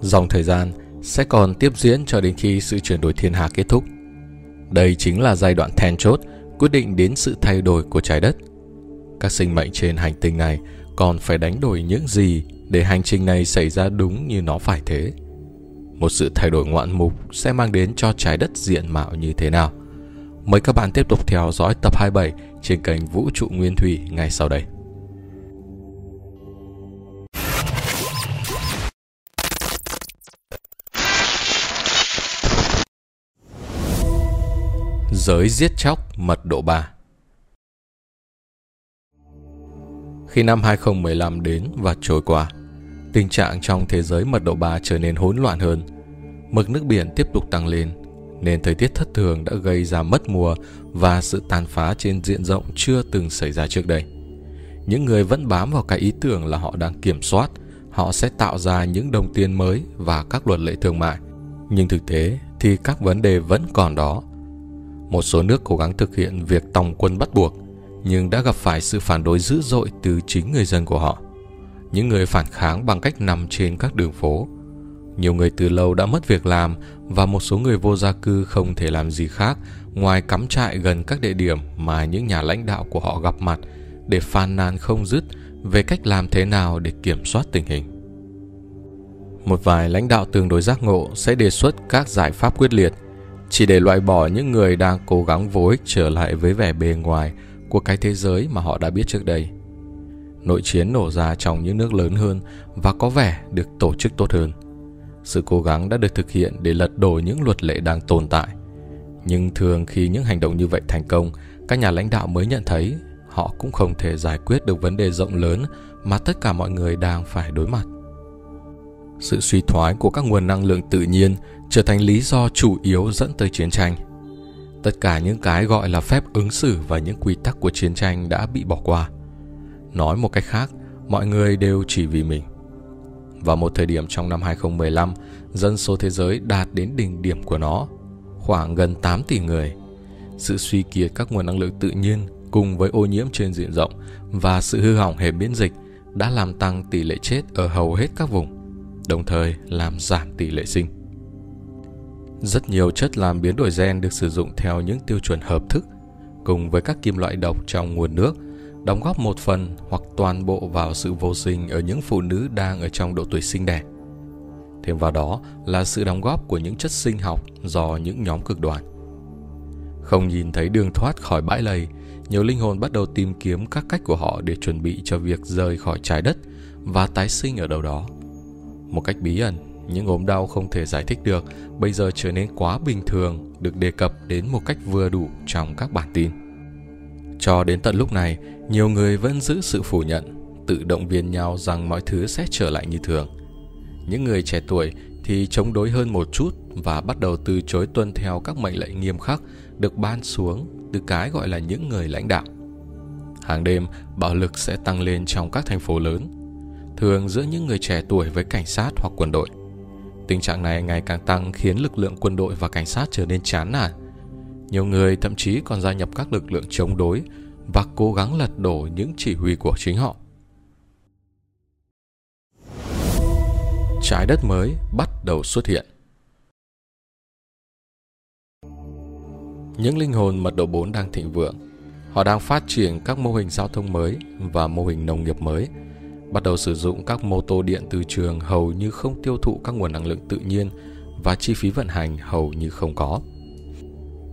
Dòng thời gian sẽ còn tiếp diễn cho đến khi sự chuyển đổi thiên hà kết thúc. Đây chính là giai đoạn then chốt quyết định đến sự thay đổi của trái đất. Các sinh mệnh trên hành tinh này còn phải đánh đổi những gì để hành trình này xảy ra đúng như nó phải thế. Một sự thay đổi ngoạn mục sẽ mang đến cho trái đất diện mạo như thế nào? Mời các bạn tiếp tục theo dõi tập 27 trên kênh Vũ trụ Nguyên Thủy ngay sau đây. Giới giết chóc mật độ 3 Khi năm 2015 đến và trôi qua, tình trạng trong thế giới mật độ 3 trở nên hỗn loạn hơn. Mực nước biển tiếp tục tăng lên, nên thời tiết thất thường đã gây ra mất mùa và sự tàn phá trên diện rộng chưa từng xảy ra trước đây. Những người vẫn bám vào cái ý tưởng là họ đang kiểm soát, họ sẽ tạo ra những đồng tiền mới và các luật lệ thương mại. Nhưng thực tế thì các vấn đề vẫn còn đó. Một số nước cố gắng thực hiện việc tòng quân bắt buộc, nhưng đã gặp phải sự phản đối dữ dội từ chính người dân của họ. Những người phản kháng bằng cách nằm trên các đường phố. Nhiều người từ lâu đã mất việc làm và một số người vô gia cư không thể làm gì khác ngoài cắm trại gần các địa điểm mà những nhà lãnh đạo của họ gặp mặt để phàn nàn không dứt về cách làm thế nào để kiểm soát tình hình. Một vài lãnh đạo tương đối giác ngộ sẽ đề xuất các giải pháp quyết liệt chỉ để loại bỏ những người đang cố gắng vô ích trở lại với vẻ bề ngoài của cái thế giới mà họ đã biết trước đây. Nội chiến nổ ra trong những nước lớn hơn và có vẻ được tổ chức tốt hơn. Sự cố gắng đã được thực hiện để lật đổ những luật lệ đang tồn tại. Nhưng thường khi những hành động như vậy thành công, các nhà lãnh đạo mới nhận thấy họ cũng không thể giải quyết được vấn đề rộng lớn mà tất cả mọi người đang phải đối mặt. Sự suy thoái của các nguồn năng lượng tự nhiên trở thành lý do chủ yếu dẫn tới chiến tranh. Tất cả những cái gọi là phép ứng xử và những quy tắc của chiến tranh đã bị bỏ qua. Nói một cách khác, mọi người đều chỉ vì mình. Vào một thời điểm trong năm 2015, dân số thế giới đạt đến đỉnh điểm của nó, khoảng gần 8 tỷ người. Sự suy kiệt các nguồn năng lượng tự nhiên cùng với ô nhiễm trên diện rộng và sự hư hỏng hệ miễn dịch đã làm tăng tỷ lệ chết ở hầu hết các vùng, đồng thời làm giảm tỷ lệ sinh. Rất nhiều chất làm biến đổi gen được sử dụng theo những tiêu chuẩn hợp thức, cùng với các kim loại độc trong nguồn nước, đóng góp một phần hoặc toàn bộ vào sự vô sinh ở những phụ nữ đang ở trong độ tuổi sinh đẻ. Thêm vào đó là sự đóng góp của những chất sinh học do những nhóm cực đoan. Không nhìn thấy đường thoát khỏi bãi lầy, nhiều linh hồn bắt đầu tìm kiếm các cách của họ để chuẩn bị cho việc rời khỏi trái đất và tái sinh ở đâu đó. Một cách bí ẩn, những ốm đau không thể giải thích được bây giờ trở nên quá bình thường được đề cập đến một cách vừa đủ trong các bản tin. Cho đến tận lúc này, nhiều người vẫn giữ sự phủ nhận, tự động viên nhau rằng mọi thứ sẽ trở lại như thường. Những người trẻ tuổi thì chống đối hơn một chút và bắt đầu từ chối tuân theo các mệnh lệnh nghiêm khắc được ban xuống từ cái gọi là những người lãnh đạo. Hàng đêm, bạo lực sẽ tăng lên trong các thành phố lớn, thường giữa những người trẻ tuổi với cảnh sát hoặc quân đội. Tình trạng này ngày càng tăng khiến lực lượng quân đội và cảnh sát trở nên chán nản. Nhiều người thậm chí còn gia nhập các lực lượng chống đối và cố gắng lật đổ những chỉ huy của chính họ. Trái đất mới bắt đầu xuất hiện. Những linh hồn mật độ 4 đang thịnh vượng. Họ đang phát triển các mô hình giao thông mới và mô hình nông nghiệp mới – bắt đầu sử dụng các mô tô điện từ trường hầu như không tiêu thụ các nguồn năng lượng tự nhiên và chi phí vận hành hầu như không có.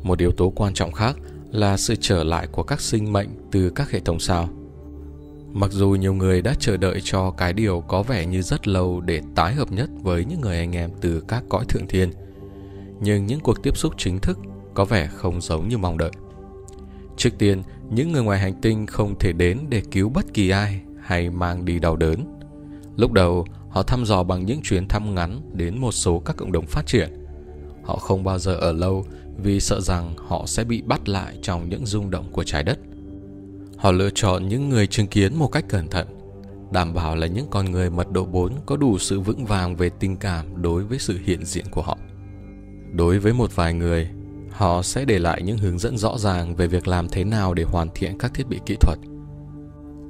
Một yếu tố quan trọng khác là sự trở lại của các sinh mệnh từ các hệ thống sao. Mặc dù nhiều người đã chờ đợi cho cái điều có vẻ như rất lâu để tái hợp nhất với những người anh em từ các cõi thượng thiên, nhưng những cuộc tiếp xúc chính thức có vẻ không giống như mong đợi. Trước tiên, những người ngoài hành tinh không thể đến để cứu bất kỳ ai hay mang đi đau đớn. Lúc đầu, họ thăm dò bằng những chuyến thăm ngắn đến một số các cộng đồng phát triển. Họ không bao giờ ở lâu vì sợ rằng họ sẽ bị bắt lại trong những rung động của trái đất. Họ lựa chọn những người chứng kiến một cách cẩn thận, đảm bảo là những con người mật độ 4 có đủ sự vững vàng về tình cảm đối với sự hiện diện của họ. Đối với một vài người, họ sẽ để lại những hướng dẫn rõ ràng về việc làm thế nào để hoàn thiện các thiết bị kỹ thuật –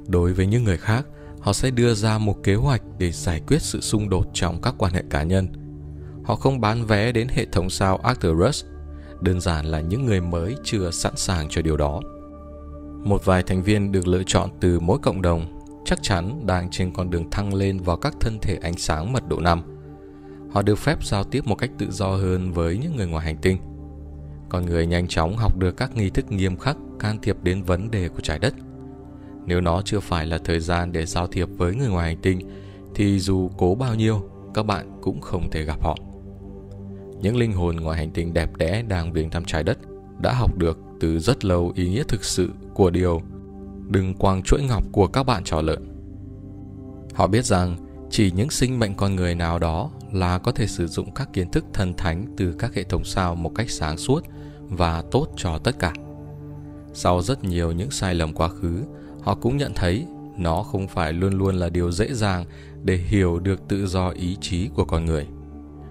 Đối với những người khác, họ sẽ đưa ra một kế hoạch để giải quyết sự xung đột trong các quan hệ cá nhân. Họ không bán vé đến hệ thống sao Arcturus, đơn giản là những người mới chưa sẵn sàng cho điều đó. Một vài thành viên được lựa chọn từ mỗi cộng đồng chắc chắn đang trên con đường thăng lên vào các thân thể ánh sáng mật độ 5. Họ được phép giao tiếp một cách tự do hơn với những người ngoài hành tinh. Con người nhanh chóng học được các nghi thức nghiêm khắc can thiệp đến vấn đề của trái đất. Nếu nó chưa phải là thời gian để giao thiệp với người ngoài hành tinh, thì dù cố bao nhiêu, các bạn cũng không thể gặp họ. Những linh hồn ngoài hành tinh đẹp đẽ đang viếng thăm trái đất đã học được từ rất lâu ý nghĩa thực sự của điều đừng quàng chuỗi ngọc của các bạn trò lợn. Họ biết rằng chỉ những sinh mệnh con người nào đó là có thể sử dụng các kiến thức thần thánh từ các hệ thống sao một cách sáng suốt và tốt cho tất cả. Sau rất nhiều những sai lầm quá khứ, họ cũng nhận thấy nó không phải luôn luôn là điều dễ dàng để hiểu được tự do ý chí của con người.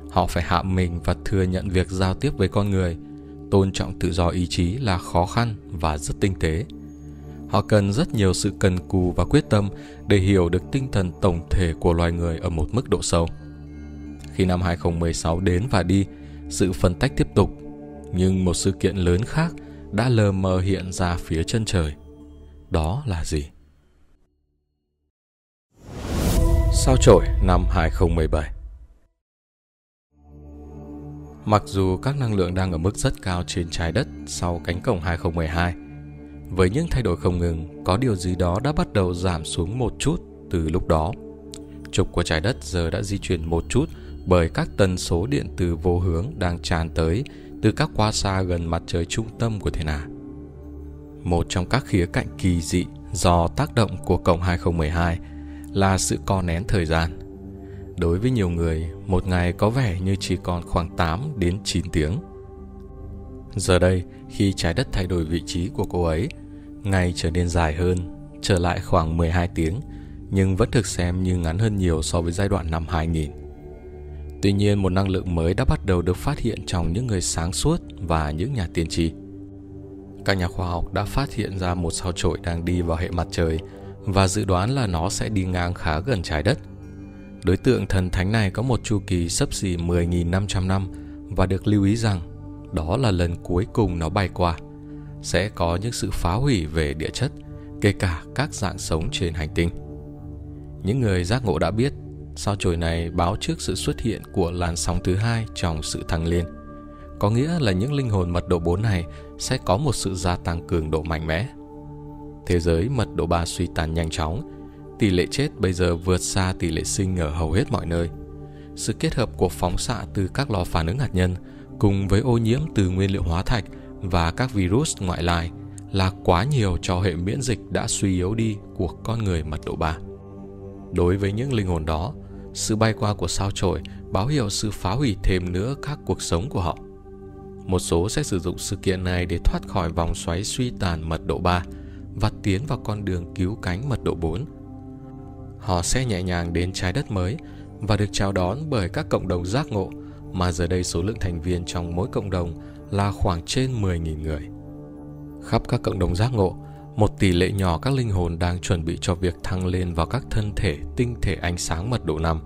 Họ phải hạ mình và thừa nhận việc giao tiếp với con người, tôn trọng tự do ý chí là khó khăn và rất tinh tế. Họ cần rất nhiều sự cần cù và quyết tâm để hiểu được tinh thần tổng thể của loài người ở một mức độ sâu. Khi năm 2016 đến và đi, sự phân tách tiếp tục, nhưng một sự kiện lớn khác đã lờ mờ hiện ra phía chân trời. Đó là gì? Sao chổi năm 2017 Mặc dù các năng lượng đang ở mức rất cao trên trái đất sau cánh cổng 2012, với những thay đổi không ngừng, có điều gì đó đã bắt đầu giảm xuống một chút từ lúc đó. Trục của trái đất giờ đã di chuyển một chút bởi các tần số điện từ vô hướng đang tràn tới từ các quá xa gần mặt trời trung tâm của thiên hà. Một trong các khía cạnh kỳ dị do tác động của cộng 2012 là sự co nén thời gian. Đối với nhiều người, một ngày có vẻ như chỉ còn khoảng 8 đến 9 tiếng. Giờ đây, khi trái đất thay đổi vị trí của cô ấy, ngày trở nên dài hơn, trở lại khoảng 12 tiếng, nhưng vẫn được xem như ngắn hơn nhiều so với giai đoạn năm 2000. Tuy nhiên, một năng lượng mới đã bắt đầu được phát hiện trong những người sáng suốt và những nhà tiên tri. Các nhà khoa học đã phát hiện ra một sao chổi đang đi vào hệ mặt trời và dự đoán là nó sẽ đi ngang khá gần trái đất. Đối tượng thần thánh này có một chu kỳ sấp xỉ 10.500 năm và được lưu ý rằng đó là lần cuối cùng nó bay qua. Sẽ có những sự phá hủy về địa chất, kể cả các dạng sống trên hành tinh. Những người giác ngộ đã biết sao chổi này báo trước sự xuất hiện của làn sóng thứ hai trong sự thăng liên. Có nghĩa là những linh hồn mật độ 4 này sẽ có một sự gia tăng cường độ mạnh mẽ. Thế giới mật độ 3 suy tàn nhanh chóng, tỷ lệ chết bây giờ vượt xa tỷ lệ sinh ở hầu hết mọi nơi. Sự kết hợp của phóng xạ từ các lò phản ứng hạt nhân cùng với ô nhiễm từ nguyên liệu hóa thạch và các virus ngoại lai là quá nhiều cho hệ miễn dịch đã suy yếu đi của con người mật độ 3. Đối với những linh hồn đó, sự bay qua của sao chổi báo hiệu sự phá hủy thêm nữa các cuộc sống của họ. Một số sẽ sử dụng sự kiện này để thoát khỏi vòng xoáy suy tàn mật độ 3 và tiến vào con đường cứu cánh mật độ 4. Họ sẽ nhẹ nhàng đến trái đất mới và được chào đón bởi các cộng đồng giác ngộ mà giờ đây số lượng thành viên trong mỗi cộng đồng là khoảng trên 10.000 người. Khắp các cộng đồng giác ngộ, một tỷ lệ nhỏ các linh hồn đang chuẩn bị cho việc thăng lên vào các thân thể tinh thể ánh sáng mật độ 5.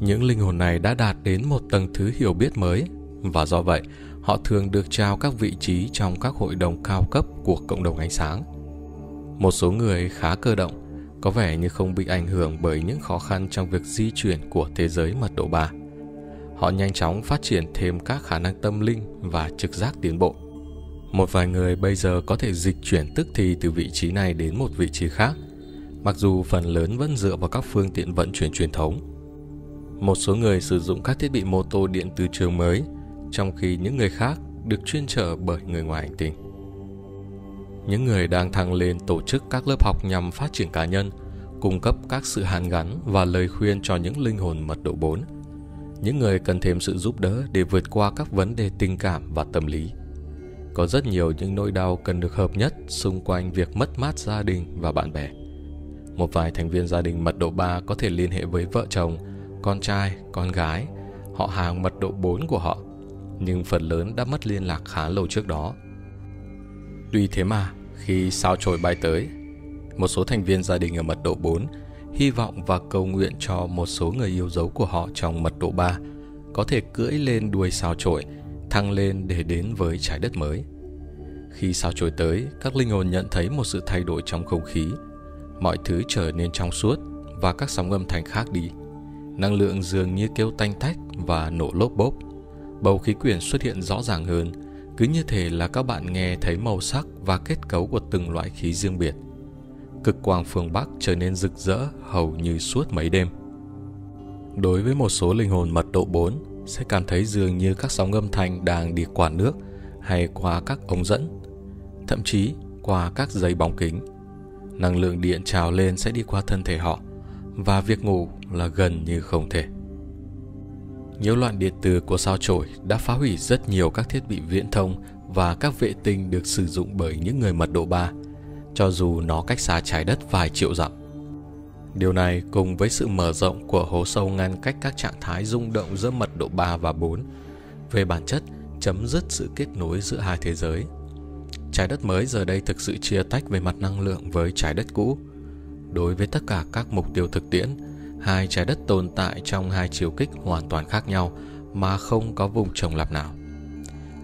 Những linh hồn này đã đạt đến một tầng thứ hiểu biết mới và do vậy họ thường được trao các vị trí trong các hội đồng cao cấp của cộng đồng ánh sáng. Một số người khá cơ động, có vẻ như không bị ảnh hưởng bởi những khó khăn trong việc di chuyển của thế giới mật độ 3. Họ nhanh chóng phát triển thêm các khả năng tâm linh và trực giác tiến bộ. Một vài người bây giờ có thể dịch chuyển tức thì từ vị trí này đến một vị trí khác, mặc dù phần lớn vẫn dựa vào các phương tiện vận chuyển truyền thống. Một số người sử dụng các thiết bị mô tô điện từ trường mới, trong khi những người khác được chuyên trở bởi người ngoài hành tinh. Những người đang thăng lên tổ chức các lớp học nhằm phát triển cá nhân, cung cấp các sự hàn gắn và lời khuyên cho những linh hồn mật độ 4. Những người cần thêm sự giúp đỡ để vượt qua các vấn đề tình cảm và tâm lý. Có rất nhiều những nỗi đau cần được hợp nhất xung quanh việc mất mát gia đình và bạn bè. Một vài thành viên gia đình mật độ 3 có thể liên hệ với vợ chồng, con trai, con gái, họ hàng mật độ 4 của họ, nhưng phần lớn đã mất liên lạc khá lâu trước đó. Tuy thế mà, khi sao chổi bay tới, một số thành viên gia đình ở mật độ 4 hy vọng và cầu nguyện cho một số người yêu dấu của họ trong mật độ 3 có thể cưỡi lên đuôi sao chổi, thăng lên để đến với trái đất mới. Khi sao chổi tới, các linh hồn nhận thấy một sự thay đổi trong không khí. Mọi thứ trở nên trong suốt và các sóng âm thanh khác đi. Năng lượng dường như kêu tanh tách và nổ lốp bốp. Bầu khí quyển xuất hiện rõ ràng hơn, cứ như thể là các bạn nghe thấy màu sắc và kết cấu của từng loại khí riêng biệt. Cực quang phương Bắc trở nên rực rỡ hầu như suốt mấy đêm. Đối với một số linh hồn mật độ 4 sẽ cảm thấy dường như các sóng âm thanh đang đi qua nước hay qua các ống dẫn, thậm chí qua các dây bóng kính. Năng lượng điện trào lên sẽ đi qua thân thể họ và việc ngủ là gần như không thể. Nhiễu loạn điện từ của sao chổi đã phá hủy rất nhiều các thiết bị viễn thông và các vệ tinh được sử dụng bởi những người mật độ 3, cho dù nó cách xa trái đất vài triệu dặm. Điều này cùng với sự mở rộng của hố sâu ngăn cách các trạng thái rung động giữa mật độ 3 và 4, về bản chất chấm dứt sự kết nối giữa hai thế giới. Trái đất mới giờ đây thực sự chia tách về mặt năng lượng với trái đất cũ. Đối với tất cả các mục tiêu thực tiễn, hai trái đất tồn tại trong hai chiều kích hoàn toàn khác nhau mà không có vùng trồng lặp nào.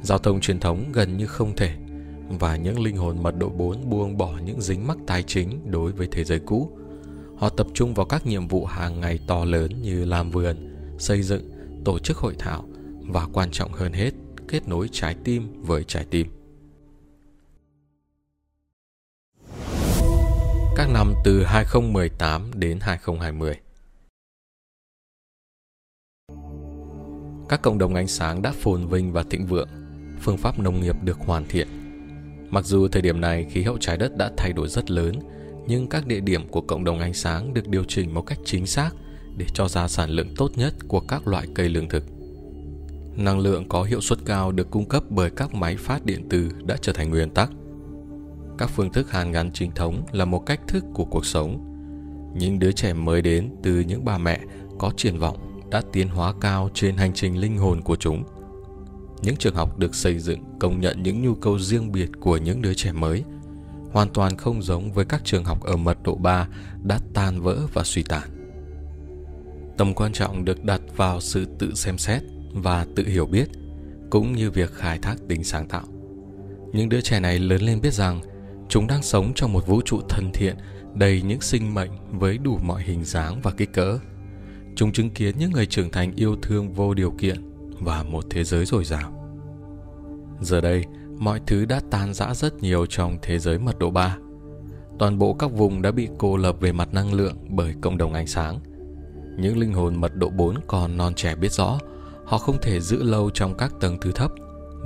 Giao thông truyền thống gần như không thể và những linh hồn mật độ 4 buông bỏ những dính mắc tài chính đối với thế giới cũ. Họ tập trung vào các nhiệm vụ hàng ngày to lớn như làm vườn, xây dựng, tổ chức hội thảo và quan trọng hơn hết, kết nối trái tim với trái tim. Các năm từ 2018 đến 2020 Các cộng đồng ánh sáng đã phồn vinh và thịnh vượng, phương pháp nông nghiệp được hoàn thiện. Mặc dù thời điểm này khí hậu trái đất đã thay đổi rất lớn, nhưng các địa điểm của cộng đồng ánh sáng được điều chỉnh một cách chính xác để cho ra sản lượng tốt nhất của các loại cây lương thực. Năng lượng có hiệu suất cao được cung cấp bởi các máy phát điện từ đã trở thành nguyên tắc. Các phương thức hàn gắn chính thống là một cách thức của cuộc sống. Những đứa trẻ mới đến từ những bà mẹ có triển vọng đã tiến hóa cao trên hành trình linh hồn của chúng. Những trường học được xây dựng công nhận những nhu cầu riêng biệt của những đứa trẻ mới, hoàn toàn không giống với các trường học ở mật độ 3 đã tan vỡ và suy tàn. Tầm quan trọng được đặt vào sự tự xem xét và tự hiểu biết, cũng như việc khai thác tính sáng tạo. Những đứa trẻ này lớn lên biết rằng chúng đang sống trong một vũ trụ thân thiện đầy những sinh mệnh với đủ mọi hình dáng và kích cỡ chúng chứng kiến những người trưởng thành yêu thương vô điều kiện và một thế giới dồi dào. Giờ đây, mọi thứ đã tan rã rất nhiều trong thế giới mật độ 3. Toàn bộ các vùng đã bị cô lập về mặt năng lượng bởi cộng đồng ánh sáng. Những linh hồn mật độ 4 còn non trẻ biết rõ, họ không thể giữ lâu trong các tầng thứ thấp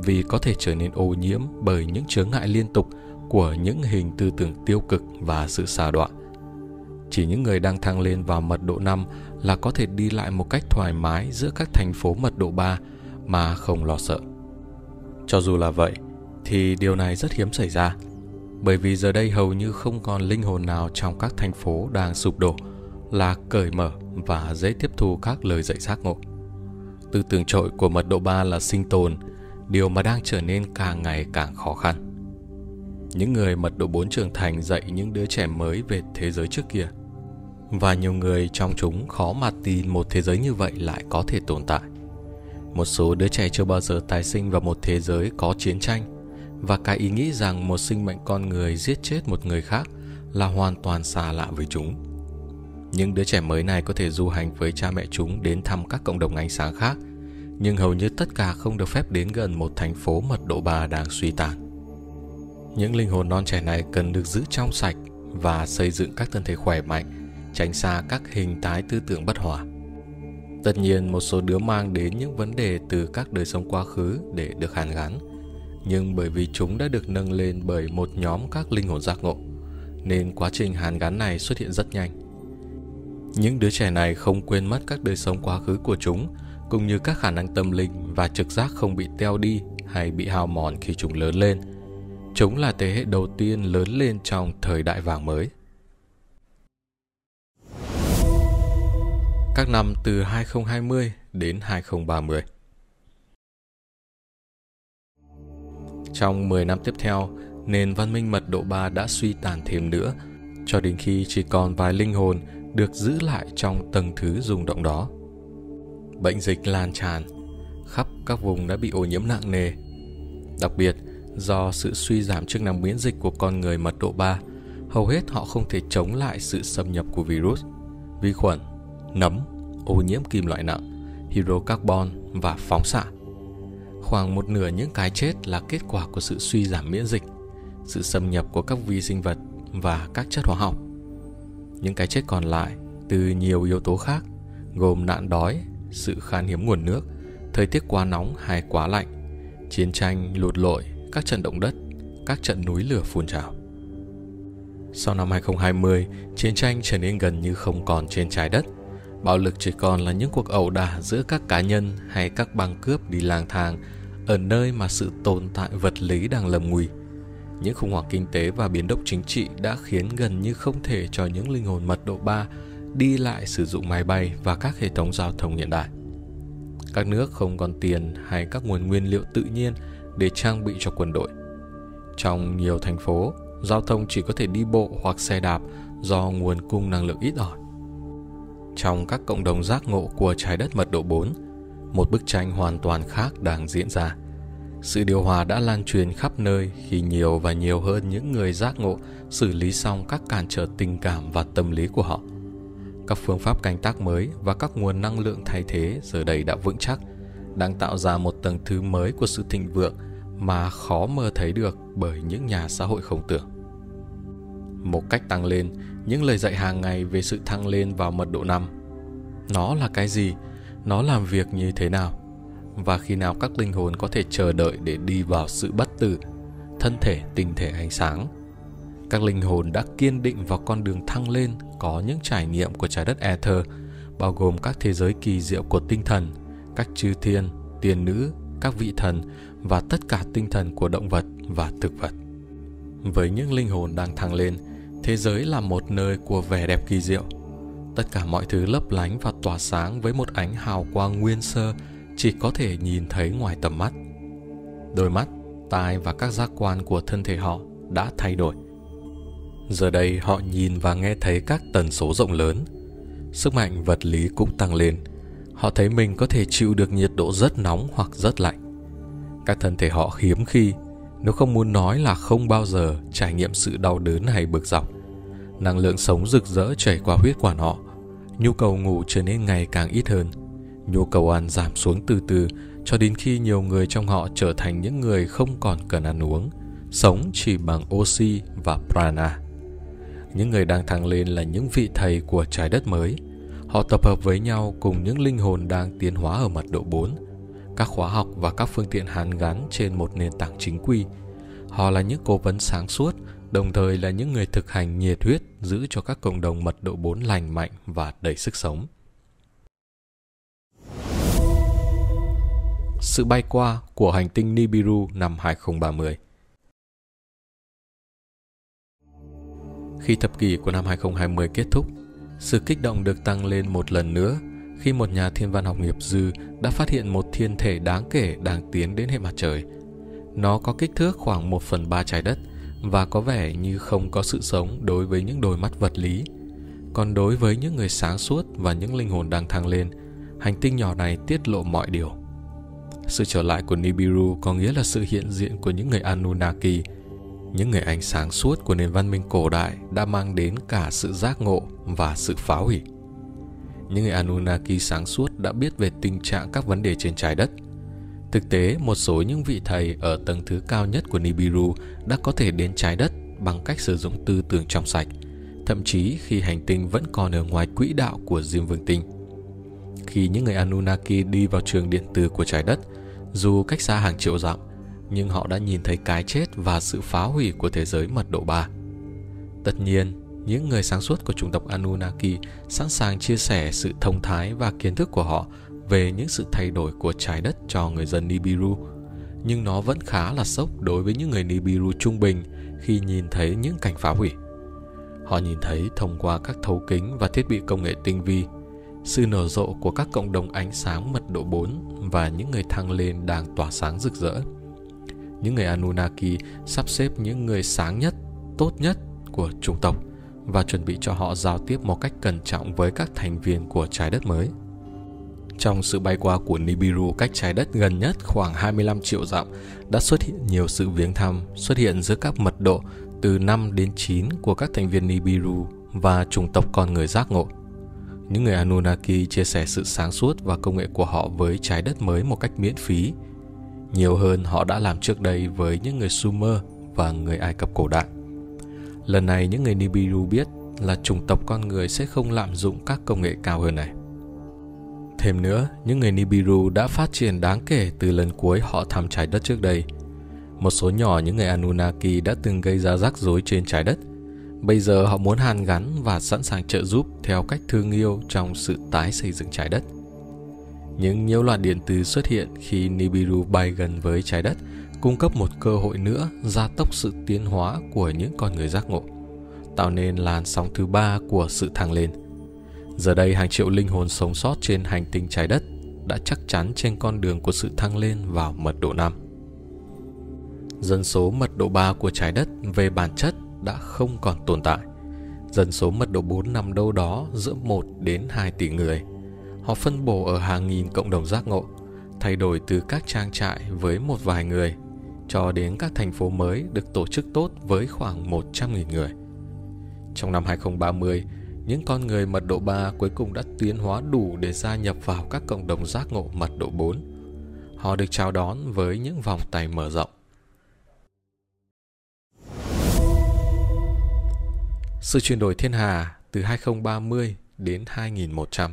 vì có thể trở nên ô nhiễm bởi những chướng ngại liên tục của những hình tư tưởng tiêu cực và sự xà đoạn. Chỉ những người đang thăng lên vào mật độ 5 là có thể đi lại một cách thoải mái giữa các thành phố mật độ 3 mà không lo sợ. Cho dù là vậy, thì điều này rất hiếm xảy ra, bởi vì giờ đây hầu như không còn linh hồn nào trong các thành phố đang sụp đổ là cởi mở và dễ tiếp thu các lời dạy giác ngộ. Tư tưởng trội của mật độ 3 là sinh tồn, điều mà đang trở nên càng ngày càng khó khăn. Những người mật độ 4 trưởng thành dạy những đứa trẻ mới về thế giới trước kia – và nhiều người trong chúng khó mà tin một thế giới như vậy lại có thể tồn tại. Một số đứa trẻ chưa bao giờ tái sinh vào một thế giới có chiến tranh và cái ý nghĩ rằng một sinh mệnh con người giết chết một người khác là hoàn toàn xa lạ với chúng. Những đứa trẻ mới này có thể du hành với cha mẹ chúng đến thăm các cộng đồng ánh sáng khác, nhưng hầu như tất cả không được phép đến gần một thành phố mật độ 3 đang suy tàn. Những linh hồn non trẻ này cần được giữ trong sạch và xây dựng các thân thể khỏe mạnh tránh xa các hình thái tư tưởng bất hòa. Tất nhiên một số đứa mang đến những vấn đề từ các đời sống quá khứ để được hàn gắn, nhưng bởi vì chúng đã được nâng lên bởi một nhóm các linh hồn giác ngộ, nên quá trình hàn gắn này xuất hiện rất nhanh. Những đứa trẻ này không quên mất các đời sống quá khứ của chúng, cũng như các khả năng tâm linh và trực giác không bị teo đi hay bị hao mòn khi chúng lớn lên. Chúng là thế hệ đầu tiên lớn lên trong thời đại vàng mới. Các năm từ 2020 đến 2030. Trong 10 năm tiếp theo, nền văn minh mật độ 3 đã suy tàn thêm nữa, cho đến khi chỉ còn vài linh hồn được giữ lại trong tầng thứ rung động đó. Bệnh dịch lan tràn, khắp các vùng đã bị ô nhiễm nặng nề. Đặc biệt, do sự suy giảm chức năng miễn dịch của con người mật độ 3, hầu hết họ không thể chống lại sự xâm nhập của virus, vi khuẩn, nấm, ô nhiễm kim loại nặng, hydrocarbon và phóng xạ. Khoảng một nửa những cái chết là kết quả của sự suy giảm miễn dịch, sự xâm nhập của các vi sinh vật và các chất hóa học. Những cái chết còn lại từ nhiều yếu tố khác, gồm nạn đói, sự khan hiếm nguồn nước, thời tiết quá nóng hay quá lạnh, chiến tranh, lụt lội, các trận động đất, các trận núi lửa phun trào. Sau năm 2020, chiến tranh trở nên gần như không còn trên trái đất. Bạo lực chỉ còn là những cuộc ẩu đả giữa các cá nhân hay các băng cướp đi lang thang ở nơi mà sự tồn tại vật lý đang lầm nguy. Những khủng hoảng kinh tế và biến động chính trị đã khiến gần như không thể cho những linh hồn mật độ 3 đi lại sử dụng máy bay và các hệ thống giao thông hiện đại. Các nước không còn tiền hay các nguồn nguyên liệu tự nhiên để trang bị cho quân đội. Trong nhiều thành phố, giao thông chỉ có thể đi bộ hoặc xe đạp do nguồn cung năng lượng ít ỏi. Trong các cộng đồng giác ngộ của trái đất mật độ 4, một bức tranh hoàn toàn khác đang diễn ra. Sự điều hòa đã lan truyền khắp nơi khi nhiều và nhiều hơn những người giác ngộ xử lý xong các cản trở tình cảm và tâm lý của họ. Các phương pháp canh tác mới và các nguồn năng lượng thay thế giờ đây đã vững chắc, đang tạo ra một tầng thứ mới của sự thịnh vượng mà khó mơ thấy được bởi những nhà xã hội không tưởng. Một cách tăng lên, những lời dạy hàng ngày về sự thăng lên vào mật độ 5. Nó là cái gì? Nó làm việc như thế nào? Và khi nào các linh hồn có thể chờ đợi để đi vào sự bất tử, thân thể tinh thể ánh sáng? Các linh hồn đã kiên định vào con đường thăng lên có những trải nghiệm của trái đất Ether, bao gồm các thế giới kỳ diệu của tinh thần, các chư thiên, tiền nữ, các vị thần và tất cả tinh thần của động vật và thực vật. Với những linh hồn đang thăng lên, thế giới là một nơi của vẻ đẹp kỳ diệu. Tất cả mọi thứ lấp lánh và tỏa sáng với một ánh hào quang nguyên sơ chỉ có thể nhìn thấy ngoài tầm mắt. Đôi mắt, tai và các giác quan của thân thể họ đã thay đổi. Giờ đây họ nhìn và nghe thấy các tần số rộng lớn. Sức mạnh vật lý cũng tăng lên. Họ thấy mình có thể chịu được nhiệt độ rất nóng hoặc rất lạnh. Các thân thể họ hiếm khi, nếu không muốn nói là không bao giờ trải nghiệm sự đau đớn hay bực dọc. Năng lượng sống rực rỡ chảy qua huyết quản họ. Nhu cầu ngủ trở nên ngày càng ít hơn. Nhu cầu ăn giảm xuống từ từ cho đến khi nhiều người trong họ trở thành những người không còn cần ăn uống, sống chỉ bằng oxy và prana. Những người đang thăng lên là những vị thầy của trái đất mới. Họ tập hợp với nhau cùng những linh hồn đang tiến hóa ở mật độ 4, các khóa học và các phương tiện hàn gắn trên một nền tảng chính quy. Họ là những cố vấn sáng suốt, đồng thời là những người thực hành nhiệt huyết giữ cho các cộng đồng mật độ 4 lành mạnh và đầy sức sống. Sự bay qua của hành tinh Nibiru năm 2030 Khi thập kỷ của năm 2020 kết thúc, sự kích động được tăng lên một lần nữa khi một nhà thiên văn học nghiệp dư đã phát hiện một thiên thể đáng kể đang tiến đến hệ mặt trời. Nó có kích thước khoảng 1 phần 3 trái đất và có vẻ như không có sự sống đối với những đôi mắt vật lý. Còn đối với những người sáng suốt và những linh hồn đang thăng lên, hành tinh nhỏ này tiết lộ mọi điều. Sự trở lại của Nibiru có nghĩa là sự hiện diện của những người Anunnaki những người ánh sáng suốt của nền văn minh cổ đại đã mang đến cả sự giác ngộ và sự phá hủy. Những người Anunnaki sáng suốt đã biết về tình trạng các vấn đề trên trái đất. Thực tế, một số những vị thầy ở tầng thứ cao nhất của Nibiru đã có thể đến trái đất bằng cách sử dụng tư tưởng trong sạch, thậm chí khi hành tinh vẫn còn ở ngoài quỹ đạo của Diêm Vương Tinh. Khi những người Anunnaki đi vào trường điện tử của trái đất, dù cách xa hàng triệu dặm, nhưng họ đã nhìn thấy cái chết và sự phá hủy của thế giới mật độ 3. Tất nhiên, những người sáng suốt của chủng tộc Anunnaki sẵn sàng chia sẻ sự thông thái và kiến thức của họ về những sự thay đổi của trái đất cho người dân Nibiru, nhưng nó vẫn khá là sốc đối với những người Nibiru trung bình khi nhìn thấy những cảnh phá hủy. Họ nhìn thấy thông qua các thấu kính và thiết bị công nghệ tinh vi, sự nở rộ của các cộng đồng ánh sáng mật độ 4 và những người thăng lên đang tỏa sáng rực rỡ những người Anunnaki sắp xếp những người sáng nhất, tốt nhất của chủng tộc và chuẩn bị cho họ giao tiếp một cách cẩn trọng với các thành viên của trái đất mới. Trong sự bay qua của Nibiru cách trái đất gần nhất khoảng 25 triệu dặm, đã xuất hiện nhiều sự viếng thăm xuất hiện giữa các mật độ từ 5 đến 9 của các thành viên Nibiru và chủng tộc con người giác ngộ. Những người Anunnaki chia sẻ sự sáng suốt và công nghệ của họ với trái đất mới một cách miễn phí. Nhiều hơn họ đã làm trước đây với những người Sumer và người Ai Cập cổ đại. Lần này những người Nibiru biết là chủng tộc con người sẽ không lạm dụng các công nghệ cao hơn này. Thêm nữa, những người Nibiru đã phát triển đáng kể từ lần cuối họ thăm trái đất trước đây. Một số nhỏ những người Anunnaki đã từng gây ra rắc rối trên trái đất. Bây giờ họ muốn hàn gắn và sẵn sàng trợ giúp theo cách thương yêu trong sự tái xây dựng trái đất. Những nhiễu loạn điện từ xuất hiện khi Nibiru bay gần với trái đất cung cấp một cơ hội nữa gia tốc sự tiến hóa của những con người giác ngộ, tạo nên làn sóng thứ ba của sự thăng lên. Giờ đây hàng triệu linh hồn sống sót trên hành tinh trái đất đã chắc chắn trên con đường của sự thăng lên vào mật độ 5. Dân số mật độ 3 của trái đất về bản chất đã không còn tồn tại. Dân số mật độ 4 nằm đâu đó giữa 1 đến 2 tỷ người. Họ phân bổ ở hàng nghìn cộng đồng giác ngộ, thay đổi từ các trang trại với một vài người cho đến các thành phố mới được tổ chức tốt với khoảng 100.000 người. Trong năm 2030, những con người mật độ 3 cuối cùng đã tiến hóa đủ để gia nhập vào các cộng đồng giác ngộ mật độ 4. Họ được chào đón với những vòng tay mở rộng. Sự chuyển đổi thiên hà từ 2030 đến 2100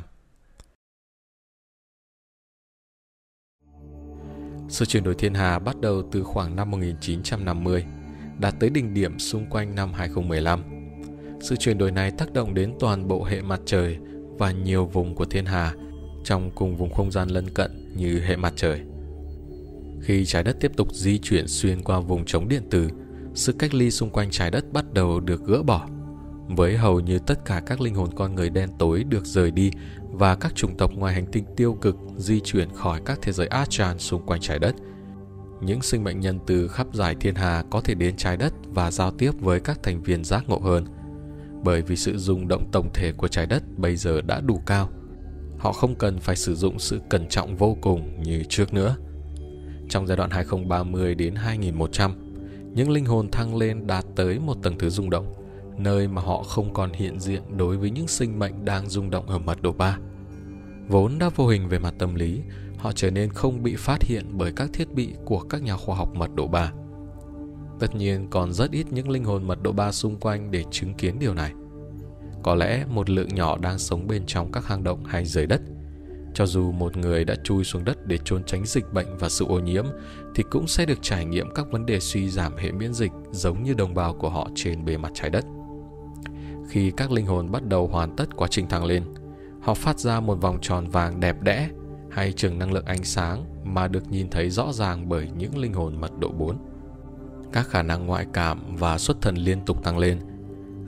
Sự chuyển đổi thiên hà bắt đầu từ khoảng năm 1950, đạt tới đỉnh điểm xung quanh năm 2015. Sự chuyển đổi này tác động đến toàn bộ hệ mặt trời và nhiều vùng của thiên hà trong cùng vùng không gian lân cận như hệ mặt trời. Khi trái đất tiếp tục di chuyển xuyên qua vùng chống điện tử, sự cách ly xung quanh trái đất bắt đầu được gỡ bỏ. Với hầu như tất cả các linh hồn con người đen tối được rời đi và các chủng tộc ngoài hành tinh tiêu cực di chuyển khỏi các thế giới Achan xung quanh trái đất. Những sinh mệnh nhân từ khắp giải thiên hà có thể đến trái đất và giao tiếp với các thành viên giác ngộ hơn. Bởi vì sự rung động tổng thể của trái đất bây giờ đã đủ cao. Họ không cần phải sử dụng sự cẩn trọng vô cùng như trước nữa. Trong giai đoạn 2030 đến 2100, những linh hồn thăng lên đạt tới một tầng thứ rung động, nơi mà họ không còn hiện diện đối với những sinh mệnh đang rung động ở mật độ 3 vốn đã vô hình về mặt tâm lý, họ trở nên không bị phát hiện bởi các thiết bị của các nhà khoa học mật độ 3. Tất nhiên còn rất ít những linh hồn mật độ 3 xung quanh để chứng kiến điều này. Có lẽ một lượng nhỏ đang sống bên trong các hang động hay dưới đất. Cho dù một người đã chui xuống đất để trốn tránh dịch bệnh và sự ô nhiễm, thì cũng sẽ được trải nghiệm các vấn đề suy giảm hệ miễn dịch giống như đồng bào của họ trên bề mặt trái đất. Khi các linh hồn bắt đầu hoàn tất quá trình thăng lên, họ phát ra một vòng tròn vàng đẹp đẽ hay trường năng lượng ánh sáng mà được nhìn thấy rõ ràng bởi những linh hồn mật độ 4. Các khả năng ngoại cảm và xuất thần liên tục tăng lên.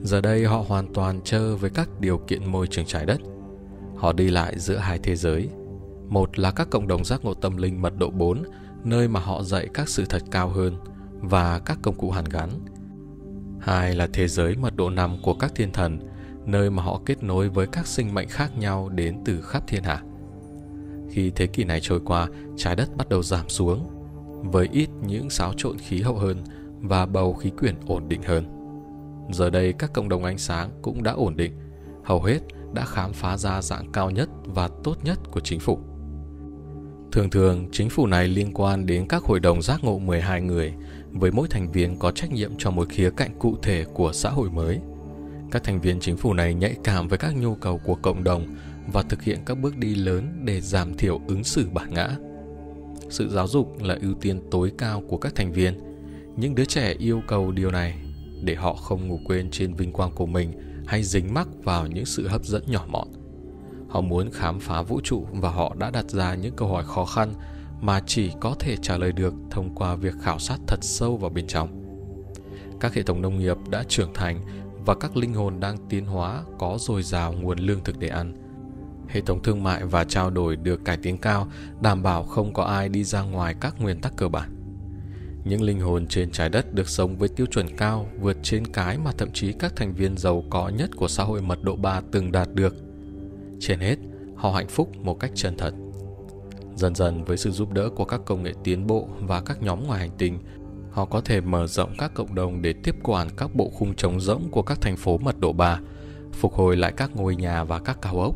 Giờ đây họ hoàn toàn trơ với các điều kiện môi trường trái đất. Họ đi lại giữa hai thế giới. Một là các cộng đồng giác ngộ tâm linh mật độ 4, nơi mà họ dạy các sự thật cao hơn và các công cụ hàn gắn. Hai là thế giới mật độ 5 của các thiên thần, nơi mà họ kết nối với các sinh mệnh khác nhau đến từ khắp thiên hạ. Khi thế kỷ này trôi qua, trái đất bắt đầu giảm xuống, với ít những xáo trộn khí hậu hơn và bầu khí quyển ổn định hơn. Giờ đây các cộng đồng ánh sáng cũng đã ổn định, hầu hết đã khám phá ra dạng cao nhất và tốt nhất của chính phủ. Thường thường, chính phủ này liên quan đến các hội đồng giác ngộ 12 người, với mỗi thành viên có trách nhiệm cho một khía cạnh cụ thể của xã hội mới – các thành viên chính phủ này nhạy cảm với các nhu cầu của cộng đồng và thực hiện các bước đi lớn để giảm thiểu ứng xử bản ngã. Sự giáo dục là ưu tiên tối cao của các thành viên. Những đứa trẻ yêu cầu điều này để họ không ngủ quên trên vinh quang của mình hay dính mắc vào những sự hấp dẫn nhỏ mọn. Họ muốn khám phá vũ trụ và họ đã đặt ra những câu hỏi khó khăn mà chỉ có thể trả lời được thông qua việc khảo sát thật sâu vào bên trong. Các hệ thống nông nghiệp đã trưởng thành và các linh hồn đang tiến hóa có dồi dào nguồn lương thực để ăn. Hệ thống thương mại và trao đổi được cải tiến cao, đảm bảo không có ai đi ra ngoài các nguyên tắc cơ bản. những linh hồn trên trái đất được sống với tiêu chuẩn cao vượt trên cái mà thậm chí các thành viên giàu có nhất của xã hội mật độ 3 từng đạt được. Trên hết, họ hạnh phúc một cách chân thật. Dần dần với sự giúp đỡ của các công nghệ tiến bộ và các nhóm ngoài hành tinh, họ có thể mở rộng các cộng đồng để tiếp quản các bộ khung trống rỗng của các thành phố mật độ 3, phục hồi lại các ngôi nhà và các cao ốc,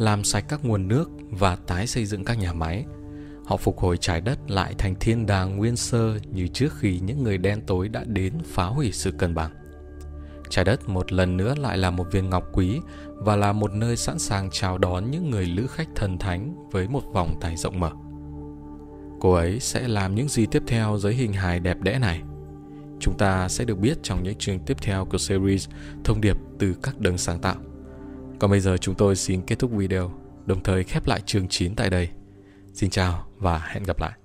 làm sạch các nguồn nước và tái xây dựng các nhà máy. Họ phục hồi trái đất lại thành thiên đàng nguyên sơ như trước khi những người đen tối đã đến phá hủy sự cân bằng. Trái đất một lần nữa lại là một viên ngọc quý và là một nơi sẵn sàng chào đón những người lữ khách thần thánh với một vòng tay rộng mở. Cô ấy sẽ làm những gì tiếp theo dưới hình hài đẹp đẽ này? Chúng ta sẽ được biết trong những chương tiếp theo của series Thông điệp từ các đấng sáng tạo. Còn bây giờ chúng tôi xin kết thúc video, đồng thời khép lại chương 9 tại đây. Xin chào và hẹn gặp lại.